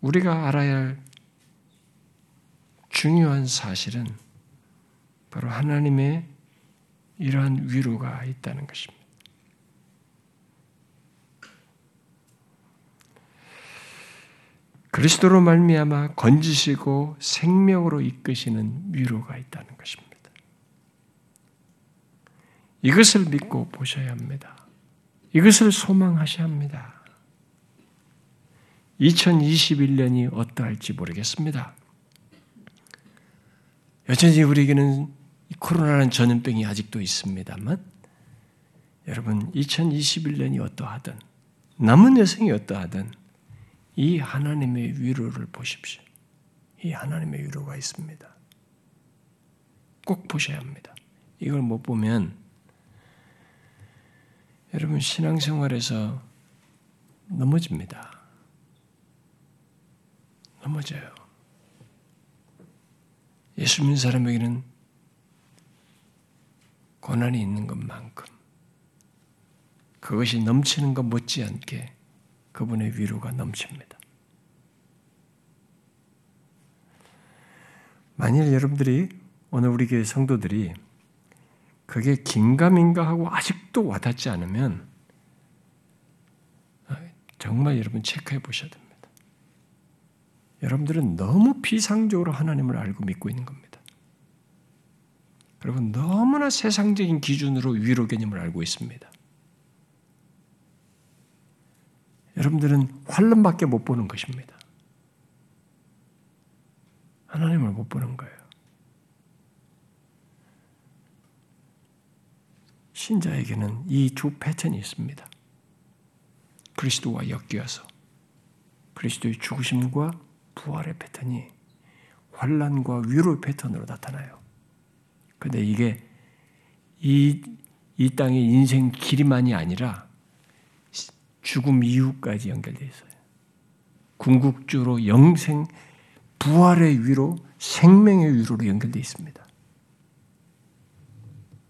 우리가 알아야 할 중요한 사실은 바로 하나님의 이러한 위로가 있다는 것입니다. 그리스도로 말미암아 건지시고 생명으로 이끄시는 위로가 있다는 것입니다. 이것을 믿고 보셔야 합니다. 이것을 소망하셔야 합니다. 2021년이 어떠할지 모르겠습니다. 여전히 우리에게는 코로나라는 전염병이 아직도 있습니다만 여러분 2021년이 어떠하든 남은 여생이 어떠하든 이 하나님의 위로를 보십시오. 이 하나님의 위로가 있습니다. 꼭 보셔야 합니다. 이걸 못 보면 여러분 신앙생활에서 넘어집니다. 넘어져요. 예수 믿는 사람에게는 고난이 있는 것만큼 그것이 넘치는 것 못지않게 그분의 위로가 넘칩니다. 만일 여러분들이 오늘 우리 교회 성도들이 그게 긴가민가 하고 아직도 와닿지 않으면 정말 여러분 체크해 보셔야 됩니다. 여러분들은 너무 비상적으로 하나님을 알고 믿고 있는 겁니다. 여러분 너무나 세상적인 기준으로 위로 개념을 알고 있습니다. 여러분들은 환란밖에 못 보는 것입니다. 하나님을 못 보는 거예요. 신자에게는 이 두 패턴이 있습니다. 그리스도와 엮여서 그리스도의 죽으심과 부활의 패턴이 환란과 위로의 패턴으로 나타나요. 근데 이게 이, 이 땅의 인생 길이만이 아니라 죽음 이후까지 연결되어 있어요. 궁극적으로 영생, 부활의 위로, 생명의 위로로 연결되어 있습니다.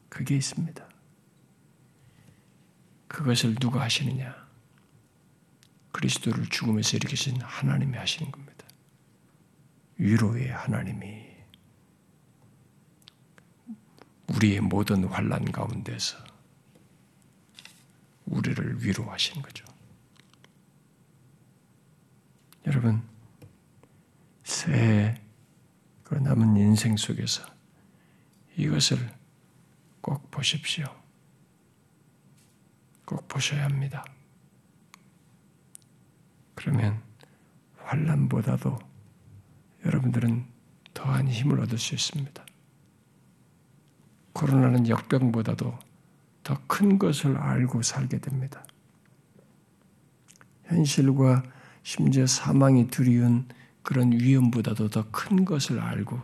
그게 있습니다. 그것을 누가 하시느냐? 그리스도를 죽음에서 일으키신 하나님이 하시는 겁니다. 위로의 하나님이 우리의 모든 환란 가운데서 우리를 위로하시는 거죠. 여러분, 새해 그 남은 인생 속에서 이것을 꼭 보십시오. 꼭 보셔야 합니다. 그러면 환란보다도 여러분들은 더한 힘을 얻을 수 있습니다. 코로나는 역병보다도 더 큰 것을 알고 살게 됩니다. 현실과 심지어 사망이 두려운 그런 위험보다도 더 큰 것을 알고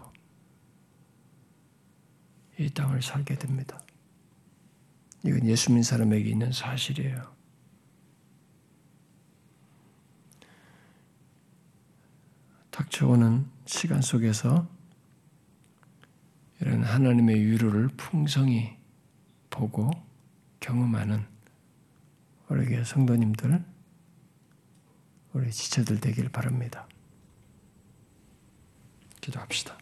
이 땅을 살게 됩니다. 이건 예수 믿는 사람에게 있는 사실이에요. 닥쳐오는 시간 속에서 이런 하나님의 위로를 풍성히 보고 경험하는 우리 성도님들, 우리 지체들 되길 바랍니다. 기도합시다.